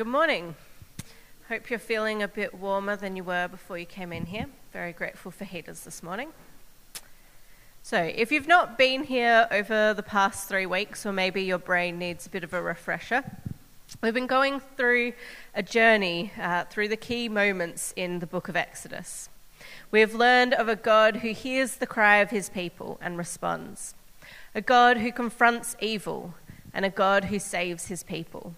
Good morning. Hope you're feeling a bit warmer than you were before you came in here. Very grateful for heaters this morning. So, if you've not been here over the past three weeks, or maybe your brain needs a bit of a refresher, we've been going through a journey uh, through the key moments in the book of Exodus. We have learned of a God who hears the cry of his people and responds, a God who confronts evil, and a God who saves his people.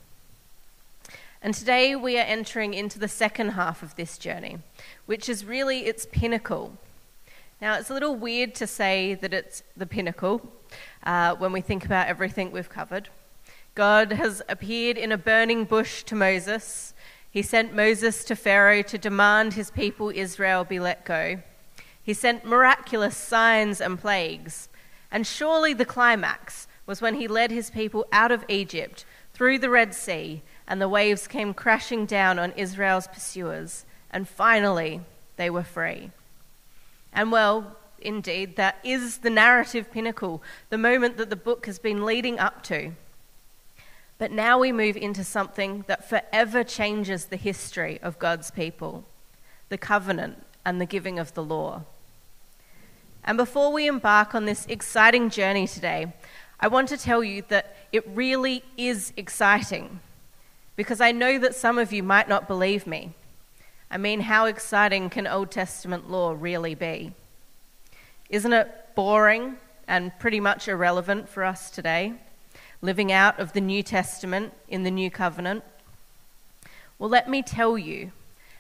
And today we are entering into the second half of this journey, which is really its pinnacle. Now, it's a little weird to say that it's the pinnacle uh, when we think about everything we've covered. God has appeared in a burning bush to Moses. He sent Moses to Pharaoh to demand his people Israel be let go. He sent miraculous signs and plagues. And surely the climax was when he led his people out of Egypt through the Red Sea and the waves came crashing down on Israel's pursuers, and finally they were free. And well, indeed, that is the narrative pinnacle, the moment that the book has been leading up to. But now we move into something that forever changes the history of God's people the covenant and the giving of the law. And before we embark on this exciting journey today, I want to tell you that it really is exciting because I know that some of you might not believe me. I mean, how exciting can Old Testament law really be? Isn't it boring and pretty much irrelevant for us today, living out of the New Testament in the New Covenant? Well, let me tell you,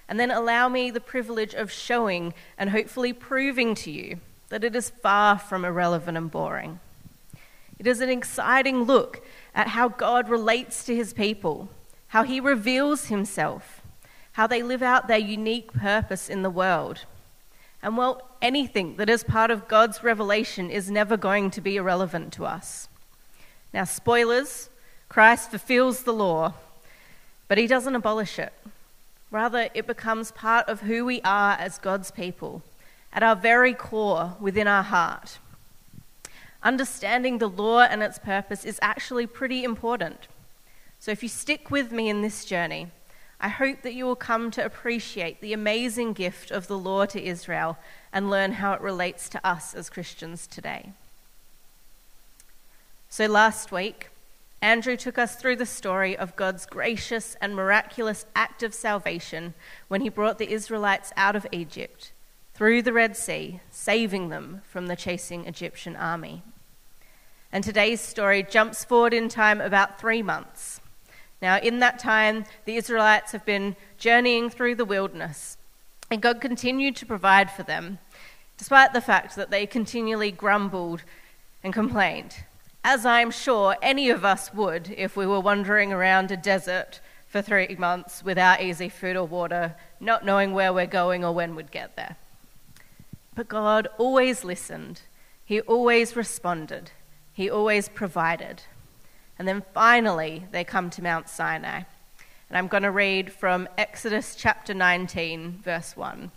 and then allow me the privilege of showing and hopefully proving to you that it is far from irrelevant and boring. It is an exciting look at how God relates to his people how he reveals himself, how they live out their unique purpose in the world. And well, anything that is part of God's revelation is never going to be irrelevant to us. Now, spoilers Christ fulfills the law, but he doesn't abolish it. Rather, it becomes part of who we are as God's people, at our very core within our heart. Understanding the law and its purpose is actually pretty important. So if you stick with me in this journey, I hope that you will come to appreciate the amazing gift of the law to Israel and learn how it relates to us as Christians today. So last week, Andrew took us through the story of God's gracious and miraculous act of salvation when he brought the Israelites out of Egypt through the Red Sea, saving them from the chasing Egyptian army. And today's story jumps forward in time about three months now, in that time, the Israelites have been journeying through the wilderness, and God continued to provide for them, despite the fact that they continually grumbled and complained, as I'm sure any of us would if we were wandering around a desert for three months without easy food or water, not knowing where we're going or when we'd get there. But God always listened, He always responded, He always provided. And then finally, they come to Mount Sinai. And I'm going to read from Exodus chapter 19, verse 1.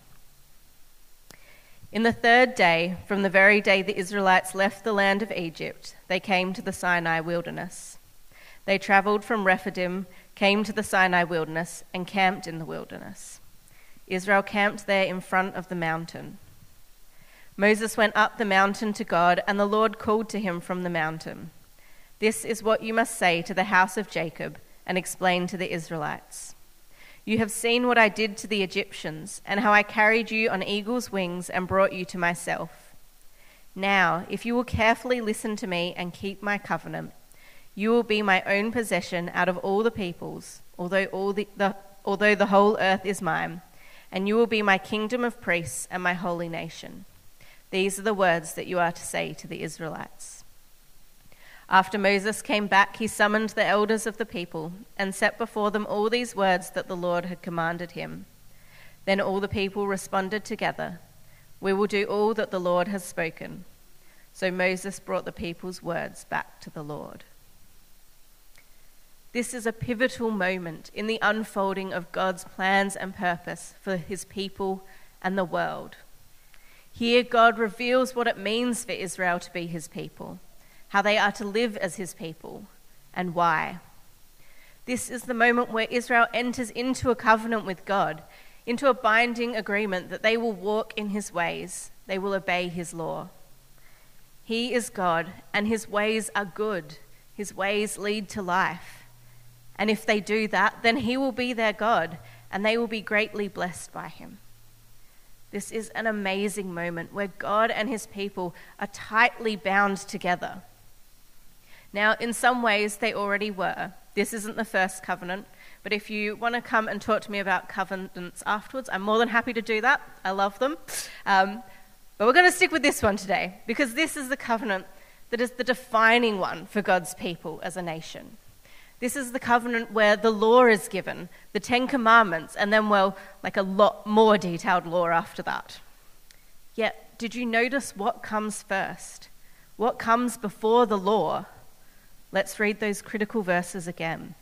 In the third day, from the very day the Israelites left the land of Egypt, they came to the Sinai wilderness. They traveled from Rephidim, came to the Sinai wilderness, and camped in the wilderness. Israel camped there in front of the mountain. Moses went up the mountain to God, and the Lord called to him from the mountain. This is what you must say to the house of Jacob and explain to the Israelites. You have seen what I did to the Egyptians, and how I carried you on eagle's wings and brought you to myself. Now, if you will carefully listen to me and keep my covenant, you will be my own possession out of all the peoples, although, all the, the, although the whole earth is mine, and you will be my kingdom of priests and my holy nation. These are the words that you are to say to the Israelites. After Moses came back, he summoned the elders of the people and set before them all these words that the Lord had commanded him. Then all the people responded together, We will do all that the Lord has spoken. So Moses brought the people's words back to the Lord. This is a pivotal moment in the unfolding of God's plans and purpose for his people and the world. Here, God reveals what it means for Israel to be his people how they are to live as his people, and why. This is the moment where Israel enters into a covenant with God, into a binding agreement that they will walk in his ways, they will obey his law. He is God, and his ways are good. His ways lead to life. And if they do that, then he will be their God, and they will be greatly blessed by him. This is an amazing moment where God and his people are tightly bound together. Now, in some ways, they already were. This isn't the first covenant, but if you want to come and talk to me about covenants afterwards, I'm more than happy to do that. I love them. Um, but we're going to stick with this one today because this is the covenant that is the defining one for God's people as a nation. This is the covenant where the law is given, the Ten Commandments, and then, well, like a lot more detailed law after that. Yet, did you notice what comes first? What comes before the law? Let's read those critical verses again.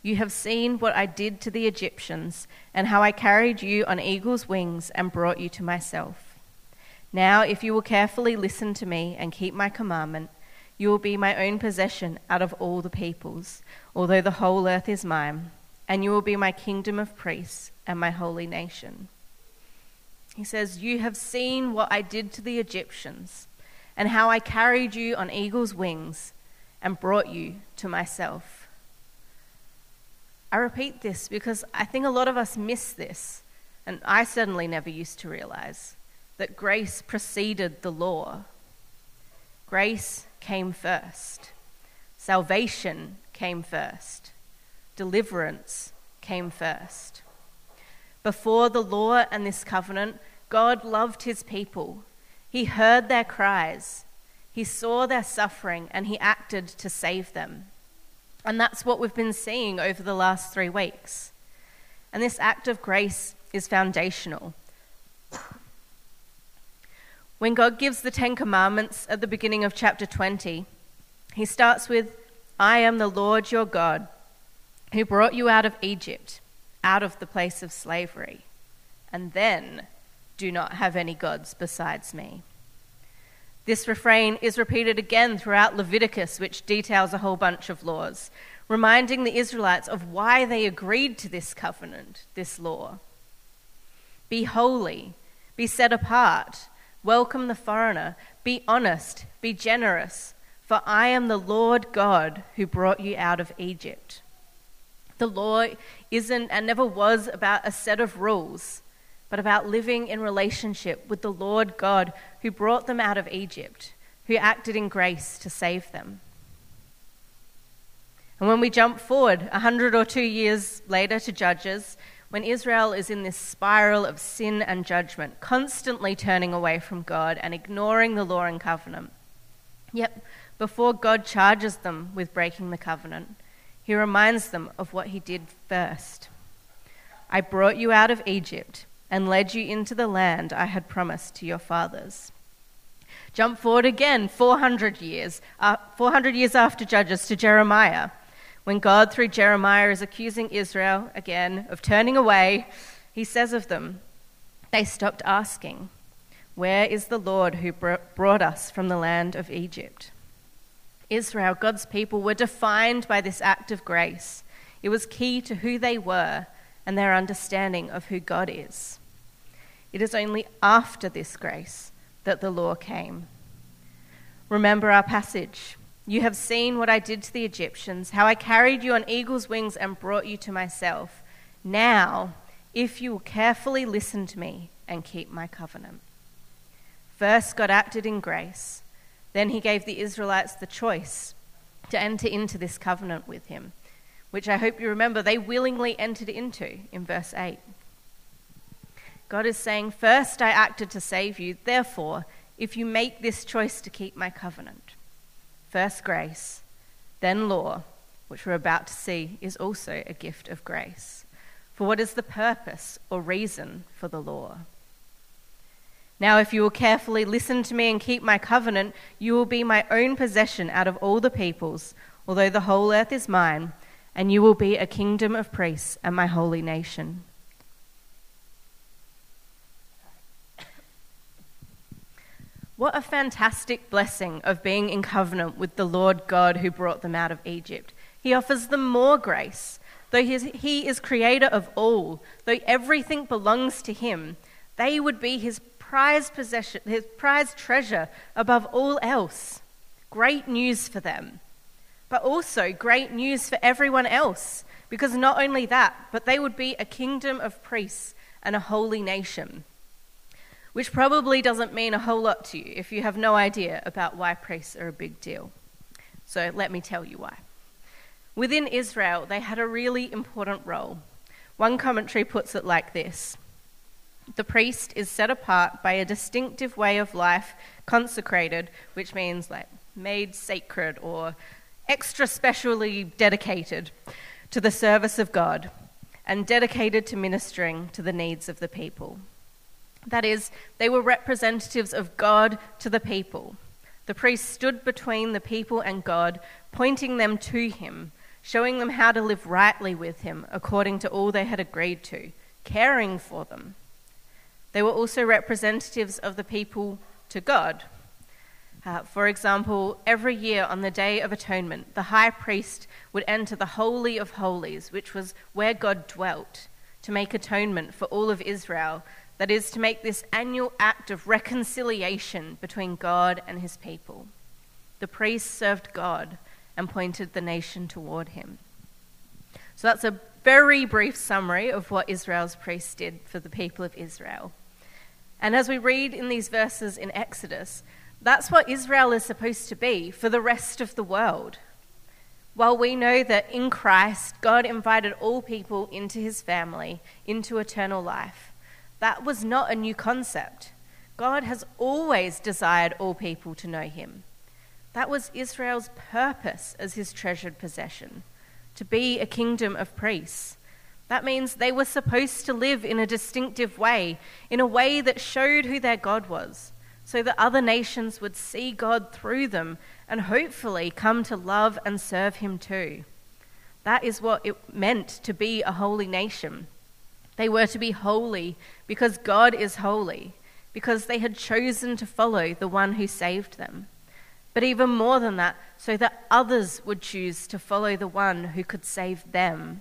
You have seen what I did to the Egyptians, and how I carried you on eagle's wings and brought you to myself. Now, if you will carefully listen to me and keep my commandment, you will be my own possession out of all the peoples, although the whole earth is mine, and you will be my kingdom of priests and my holy nation. He says, You have seen what I did to the Egyptians, and how I carried you on eagle's wings and brought you to myself. I repeat this because I think a lot of us miss this, and I certainly never used to realize that grace preceded the law. Grace came first, salvation came first, deliverance came first. Before the law and this covenant, God loved his people. He heard their cries he saw their suffering and he acted to save them. And that's what we've been seeing over the last three weeks. And this act of grace is foundational. When God gives the Ten Commandments at the beginning of chapter 20, he starts with, I am the Lord your God, who brought you out of Egypt, out of the place of slavery. And then, do not have any gods besides me. This refrain is repeated again throughout Leviticus, which details a whole bunch of laws, reminding the Israelites of why they agreed to this covenant, this law. Be holy, be set apart, welcome the foreigner, be honest, be generous, for I am the Lord God who brought you out of Egypt. The law isn't and never was about a set of rules but about living in relationship with the Lord God who brought them out of Egypt, who acted in grace to save them. And when we jump forward a hundred or two years later to Judges, when Israel is in this spiral of sin and judgment, constantly turning away from God and ignoring the law and covenant, yet before God charges them with breaking the covenant, he reminds them of what he did first. I brought you out of Egypt and led you into the land I had promised to your fathers. Jump forward again 400 years, uh, 400 years after Judges to Jeremiah, when God, through Jeremiah, is accusing Israel again of turning away. He says of them, They stopped asking, Where is the Lord who brought us from the land of Egypt? Israel, God's people, were defined by this act of grace. It was key to who they were and their understanding of who God is. It is only after this grace that the law came. Remember our passage. You have seen what I did to the Egyptians, how I carried you on eagle's wings and brought you to myself. Now, if you will carefully listen to me and keep my covenant. First, God acted in grace. Then he gave the Israelites the choice to enter into this covenant with him which I hope you remember they willingly entered into in verse 8. God is saying, First I acted to save you, therefore, if you make this choice to keep my covenant, first grace, then law, which we're about to see is also a gift of grace. For what is the purpose or reason for the law? Now, if you will carefully listen to me and keep my covenant, you will be my own possession out of all the peoples, although the whole earth is mine, and you will be a kingdom of priests and my holy nation. What a fantastic blessing of being in covenant with the Lord God who brought them out of Egypt. He offers them more grace. Though he is creator of all, though everything belongs to him, they would be his prized possession, his prized treasure above all else. Great news for them. But also great news for everyone else, because not only that, but they would be a kingdom of priests and a holy nation. Which probably doesn't mean a whole lot to you if you have no idea about why priests are a big deal. So let me tell you why. Within Israel, they had a really important role. One commentary puts it like this the priest is set apart by a distinctive way of life, consecrated, which means like made sacred or extra specially dedicated to the service of God and dedicated to ministering to the needs of the people. That is, they were representatives of God to the people. The priests stood between the people and God, pointing them to Him, showing them how to live rightly with Him according to all they had agreed to, caring for them. They were also representatives of the people to God. Uh, for example, every year on the Day of Atonement, the high priest would enter the Holy of Holies, which was where God dwelt, to make atonement for all of Israel. That is, to make this annual act of reconciliation between God and his people. The priests served God and pointed the nation toward him. So that's a very brief summary of what Israel's priests did for the people of Israel. And as we read in these verses in Exodus, that's what Israel is supposed to be for the rest of the world. While we know that in Christ, God invited all people into his family, into eternal life, that was not a new concept. God has always desired all people to know him. That was Israel's purpose as his treasured possession to be a kingdom of priests. That means they were supposed to live in a distinctive way, in a way that showed who their God was, so that other nations would see God through them and hopefully come to love and serve Him too. That is what it meant to be a holy nation. They were to be holy because God is holy, because they had chosen to follow the one who saved them. But even more than that, so that others would choose to follow the one who could save them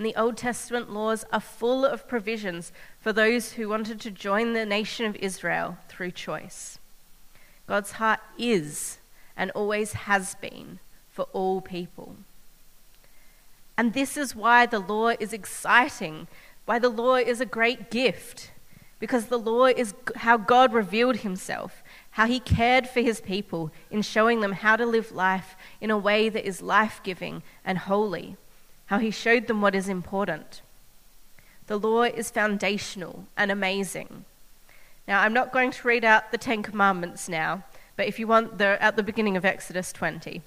and the Old Testament laws are full of provisions for those who wanted to join the nation of Israel through choice. God's heart is and always has been for all people. And this is why the law is exciting, why the law is a great gift, because the law is how God revealed himself, how he cared for his people in showing them how to live life in a way that is life giving and holy how he showed them what is important. The law is foundational and amazing. Now, I'm not going to read out the Ten Commandments now, but if you want, they're at the beginning of Exodus 20.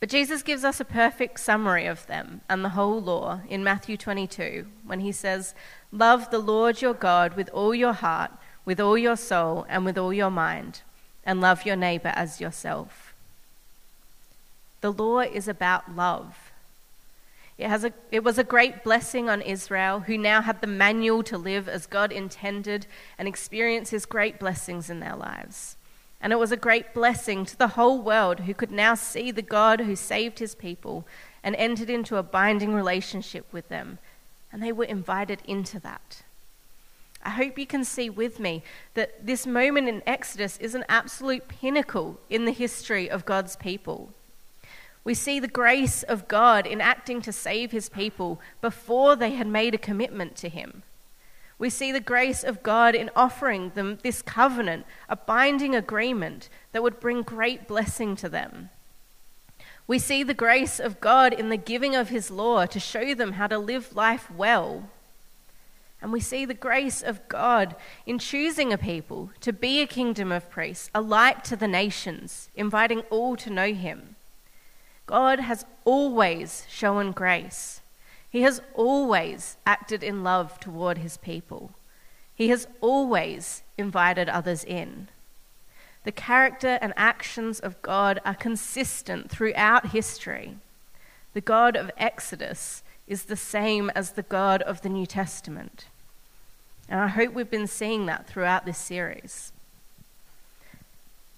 But Jesus gives us a perfect summary of them and the whole law in Matthew 22 when he says, Love the Lord your God with all your heart, with all your soul, and with all your mind, and love your neighbor as yourself. The law is about love. It, has a, it was a great blessing on Israel, who now had the manual to live as God intended and experience his great blessings in their lives. And it was a great blessing to the whole world, who could now see the God who saved his people and entered into a binding relationship with them. And they were invited into that. I hope you can see with me that this moment in Exodus is an absolute pinnacle in the history of God's people. We see the grace of God in acting to save his people before they had made a commitment to him. We see the grace of God in offering them this covenant, a binding agreement that would bring great blessing to them. We see the grace of God in the giving of his law to show them how to live life well. And we see the grace of God in choosing a people to be a kingdom of priests, a light to the nations, inviting all to know him. God has always shown grace. He has always acted in love toward his people. He has always invited others in. The character and actions of God are consistent throughout history. The God of Exodus is the same as the God of the New Testament. And I hope we've been seeing that throughout this series.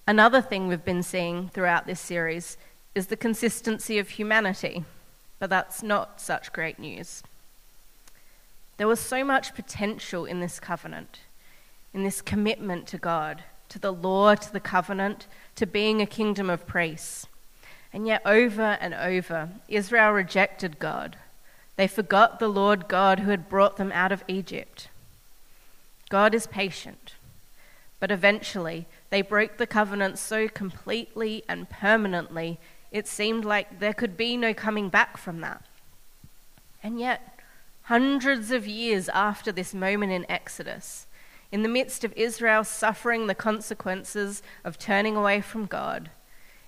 Another thing we've been seeing throughout this series is the consistency of humanity, but that's not such great news. There was so much potential in this covenant, in this commitment to God, to the law, to the covenant, to being a kingdom of priests. And yet, over and over, Israel rejected God. They forgot the Lord God who had brought them out of Egypt. God is patient, but eventually they broke the covenant so completely and permanently it seemed like there could be no coming back from that. And yet, hundreds of years after this moment in Exodus, in the midst of Israel suffering the consequences of turning away from God,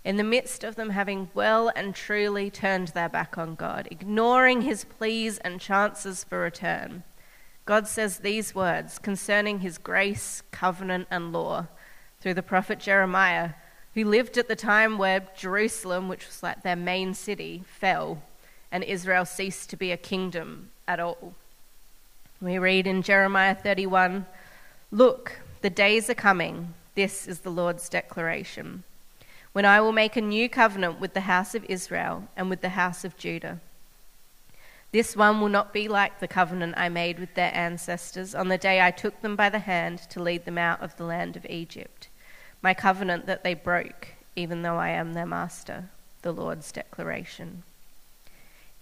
in the midst of them having well and truly turned their back on God, ignoring his pleas and chances for return, God says these words concerning his grace, covenant, and law through the prophet Jeremiah, who lived at the time where Jerusalem, which was like their main city, fell and Israel ceased to be a kingdom at all. We read in Jeremiah 31 Look, the days are coming. This is the Lord's declaration when I will make a new covenant with the house of Israel and with the house of Judah. This one will not be like the covenant I made with their ancestors on the day I took them by the hand to lead them out of the land of Egypt, my covenant that they broke, even though I am their master, the Lord's declaration.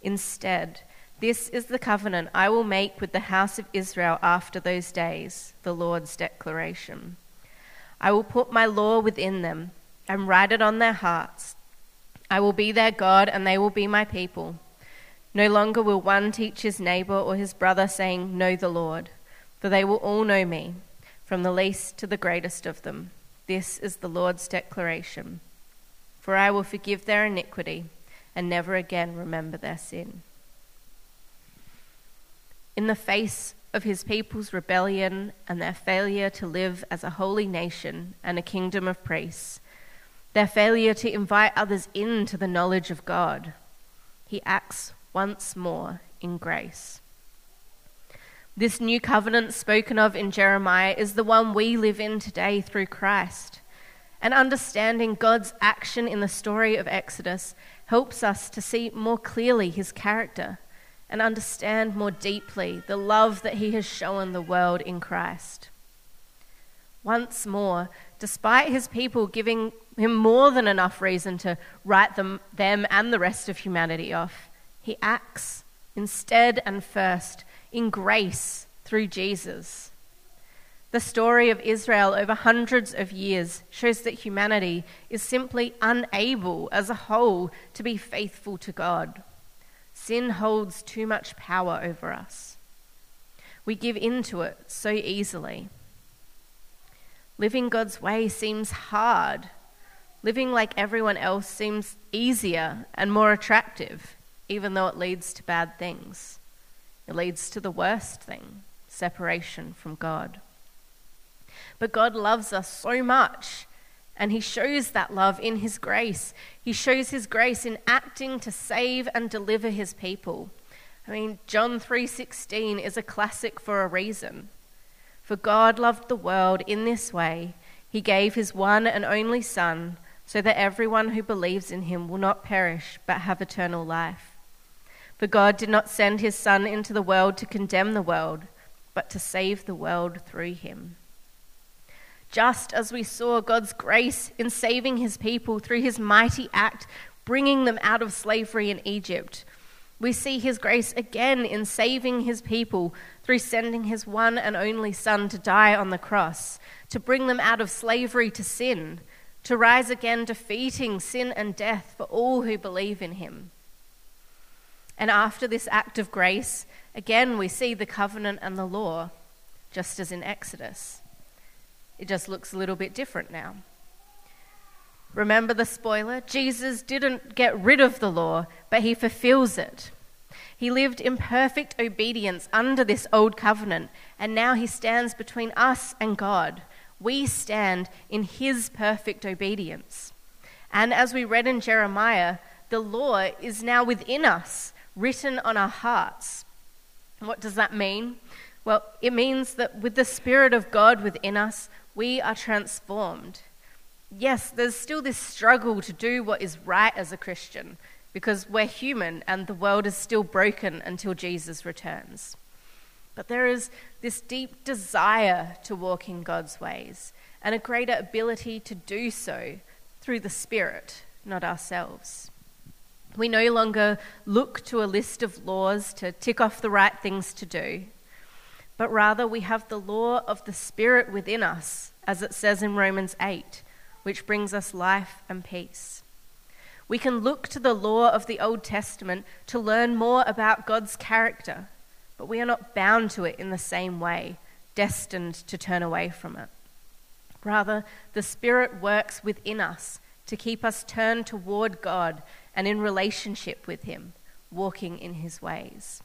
Instead, this is the covenant I will make with the house of Israel after those days, the Lord's declaration. I will put my law within them and write it on their hearts. I will be their God, and they will be my people. No longer will one teach his neighbor or his brother, saying, Know the Lord, for they will all know me, from the least to the greatest of them. This is the Lord's declaration. For I will forgive their iniquity and never again remember their sin. In the face of his people's rebellion and their failure to live as a holy nation and a kingdom of priests, their failure to invite others into the knowledge of God, he acts once more in grace. This new covenant spoken of in Jeremiah is the one we live in today through Christ. And understanding God's action in the story of Exodus helps us to see more clearly his character and understand more deeply the love that he has shown the world in Christ. Once more, despite his people giving him more than enough reason to write them, them and the rest of humanity off, he acts instead and first in grace through Jesus. The story of Israel over hundreds of years shows that humanity is simply unable as a whole to be faithful to God. Sin holds too much power over us. We give in to it so easily. Living God's way seems hard Living like everyone else seems easier and more attractive, even though it leads to bad things. It leads to the worst thing separation from God. But God loves us so much, and He shows that love in His grace. He shows His grace in acting to save and deliver His people. I mean, John 3:16 is a classic for a reason. For God loved the world in this way, he gave his one and only son so that everyone who believes in him will not perish but have eternal life. For God did not send his Son into the world to condemn the world, but to save the world through him. Just as we saw God's grace in saving his people through his mighty act, bringing them out of slavery in Egypt, we see his grace again in saving his people through sending his one and only Son to die on the cross, to bring them out of slavery to sin to rise again, defeating sin and death for all who believe in him. And after this act of grace, again we see the covenant and the law, just as in Exodus. It just looks a little bit different now. Remember the spoiler? Jesus didn't get rid of the law, but he fulfills it. He lived in perfect obedience under this old covenant, and now he stands between us and God. We stand in his perfect obedience. And as we read in Jeremiah, the law is now within us, written on our hearts. What does that mean? Well, it means that with the Spirit of God within us, we are transformed. Yes, there's still this struggle to do what is right as a Christian because we're human and the world is still broken until Jesus returns. But there is this deep desire to walk in God's ways and a greater ability to do so through the Spirit, not ourselves. We no longer look to a list of laws to tick off the right things to do, but rather we have the law of the Spirit within us, as it says in Romans 8, which brings us life and peace. We can look to the law of the Old Testament to learn more about God's character, but we are not bound to it in the same way, destined to turn away from it. Rather, the Spirit works within us to keep us turned toward God and in relationship with Him, walking in His ways.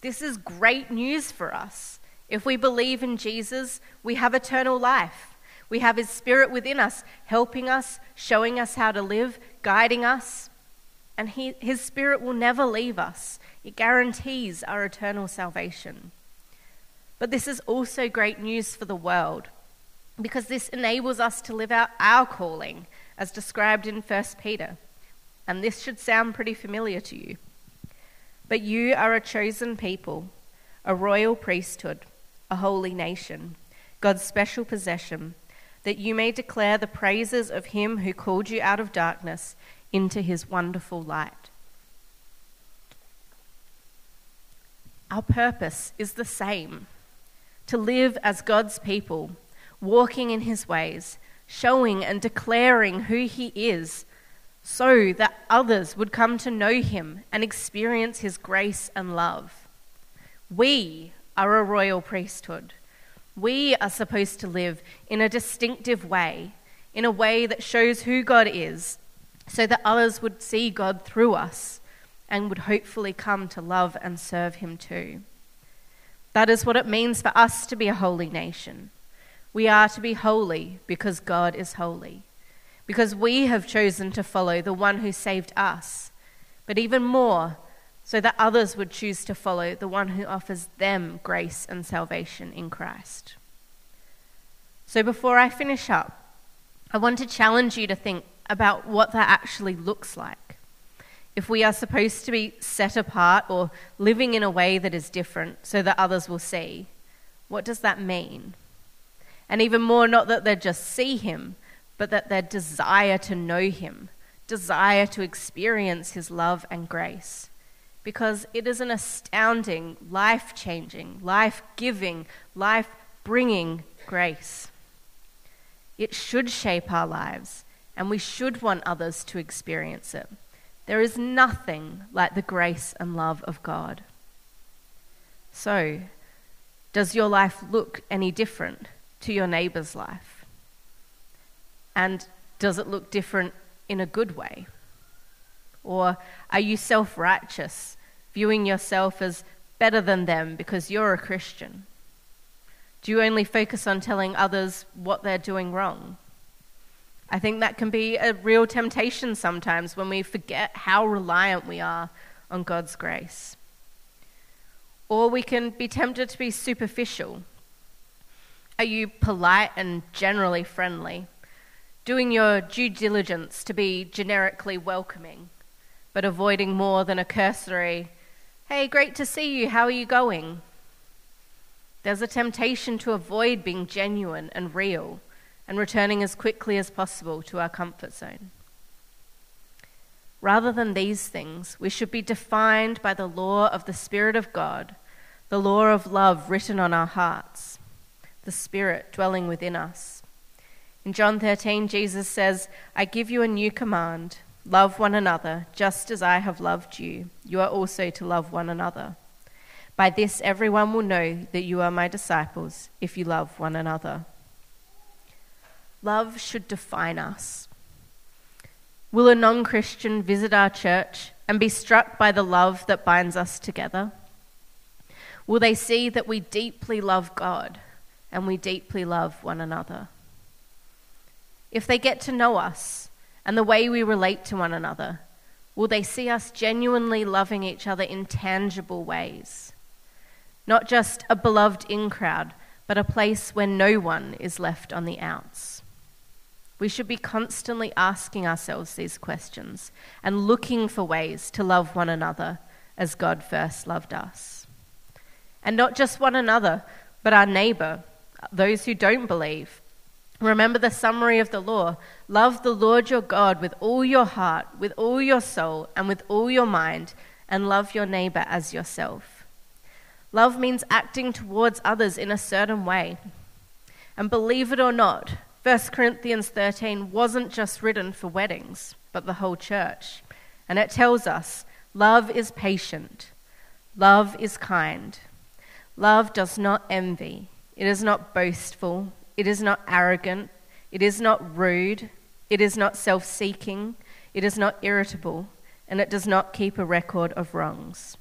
This is great news for us. If we believe in Jesus, we have eternal life. We have His Spirit within us, helping us, showing us how to live, guiding us. And he, His Spirit will never leave us. It guarantees our eternal salvation. But this is also great news for the world because this enables us to live out our calling as described in 1 Peter. And this should sound pretty familiar to you. But you are a chosen people, a royal priesthood, a holy nation, God's special possession, that you may declare the praises of him who called you out of darkness into his wonderful light. Our purpose is the same to live as God's people, walking in his ways, showing and declaring who he is so that others would come to know him and experience his grace and love. We are a royal priesthood. We are supposed to live in a distinctive way, in a way that shows who God is, so that others would see God through us and would hopefully come to love and serve him too. That is what it means for us to be a holy nation. We are to be holy because God is holy because we have chosen to follow the one who saved us, but even more, so that others would choose to follow the one who offers them grace and salvation in Christ. So before I finish up, I want to challenge you to think about what that actually looks like. If we are supposed to be set apart or living in a way that is different so that others will see, what does that mean? And even more, not that they just see him, but that their desire to know Him, desire to experience His love and grace. Because it is an astounding, life changing, life giving, life bringing grace. It should shape our lives, and we should want others to experience it. There is nothing like the grace and love of God. So, does your life look any different to your neighbour's life? And does it look different in a good way? Or are you self righteous, viewing yourself as better than them because you're a Christian? Do you only focus on telling others what they're doing wrong? I think that can be a real temptation sometimes when we forget how reliant we are on God's grace. Or we can be tempted to be superficial. Are you polite and generally friendly? Doing your due diligence to be generically welcoming, but avoiding more than a cursory, hey, great to see you, how are you going? There's a temptation to avoid being genuine and real and returning as quickly as possible to our comfort zone. Rather than these things, we should be defined by the law of the Spirit of God, the law of love written on our hearts, the Spirit dwelling within us. In John 13, Jesus says, I give you a new command Love one another, just as I have loved you. You are also to love one another. By this, everyone will know that you are my disciples if you love one another. Love should define us. Will a non Christian visit our church and be struck by the love that binds us together? Will they see that we deeply love God and we deeply love one another? If they get to know us and the way we relate to one another, will they see us genuinely loving each other in tangible ways? Not just a beloved in crowd, but a place where no one is left on the outs. We should be constantly asking ourselves these questions and looking for ways to love one another as God first loved us. And not just one another, but our neighbor, those who don't believe. Remember the summary of the law love the Lord your God with all your heart, with all your soul, and with all your mind, and love your neighbor as yourself. Love means acting towards others in a certain way. And believe it or not, 1 Corinthians 13 wasn't just written for weddings, but the whole church. And it tells us love is patient, love is kind, love does not envy, it is not boastful, it is not arrogant, it is not rude, it is not self seeking, it is not irritable, and it does not keep a record of wrongs.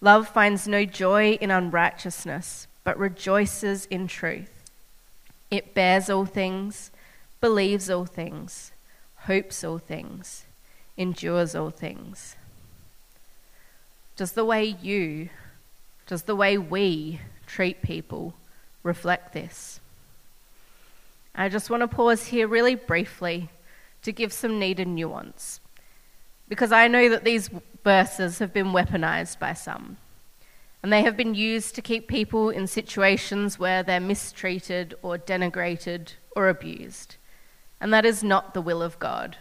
Love finds no joy in unrighteousness, but rejoices in truth. It bears all things, believes all things, hopes all things, endures all things. Does the way you, does the way we treat people reflect this? I just want to pause here really briefly to give some needed nuance. Because I know that these verses have been weaponized by some and they have been used to keep people in situations where they're mistreated or denigrated or abused. And that is not the will of God.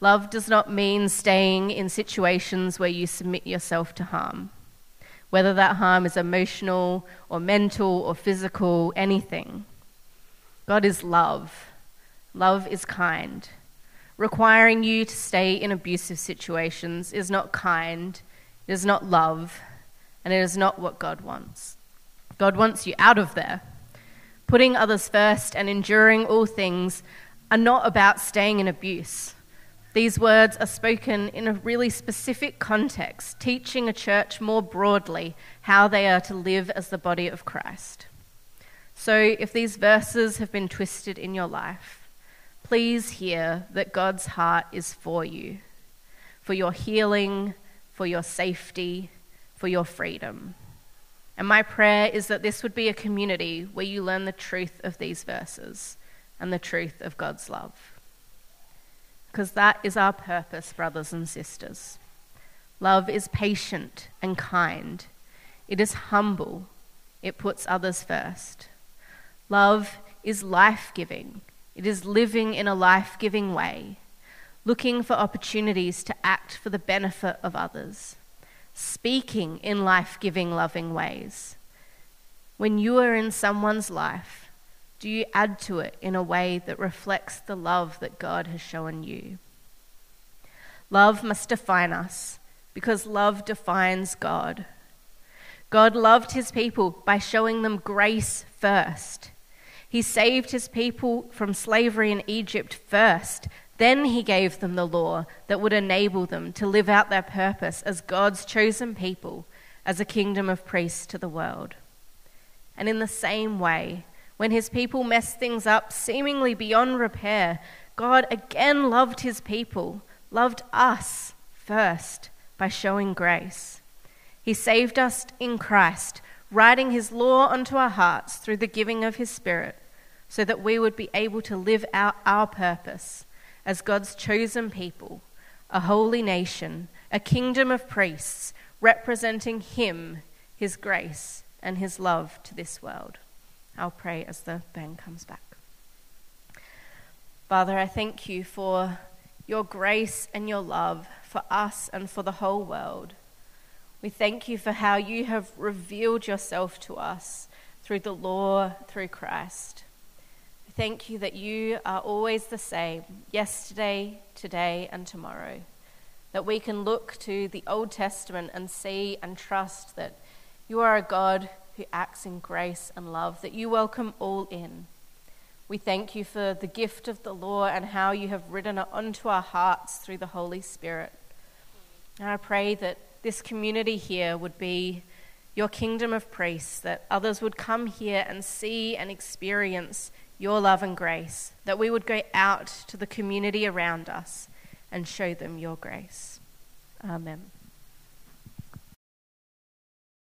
Love does not mean staying in situations where you submit yourself to harm, whether that harm is emotional or mental or physical, anything. God is love. Love is kind. Requiring you to stay in abusive situations is not kind, it is not love, and it is not what God wants. God wants you out of there. Putting others first and enduring all things are not about staying in abuse. These words are spoken in a really specific context, teaching a church more broadly how they are to live as the body of Christ. So, if these verses have been twisted in your life, please hear that God's heart is for you, for your healing, for your safety, for your freedom. And my prayer is that this would be a community where you learn the truth of these verses and the truth of God's love. Because that is our purpose, brothers and sisters. Love is patient and kind, it is humble, it puts others first. Love is life giving, it is living in a life giving way, looking for opportunities to act for the benefit of others speaking in life giving, loving ways. When you are in someone's life, do you add to it in a way that reflects the love that God has shown you? Love must define us because love defines God. God loved his people by showing them grace first. He saved his people from slavery in Egypt first, then he gave them the law that would enable them to live out their purpose as God's chosen people, as a kingdom of priests to the world. And in the same way, when his people messed things up seemingly beyond repair, God again loved his people, loved us first by showing grace. He saved us in Christ, writing his law onto our hearts through the giving of his Spirit, so that we would be able to live out our purpose as God's chosen people, a holy nation, a kingdom of priests, representing Him, His grace, and His love to this world. I'll pray as the band comes back. Father, I thank you for your grace and your love for us and for the whole world. We thank you for how you have revealed yourself to us through the law, through Christ We Thank you that you are always the same, yesterday, today, and tomorrow. That we can look to the Old Testament and see and trust that you are a God who acts in grace and love, that you welcome all in. We thank you for the gift of the law and how you have written it onto our hearts through the Holy Spirit. And I pray that this community here would be your kingdom of priests, that others would come here and see and experience your love and grace, that we would go out to the community around us and show them your grace. Amen.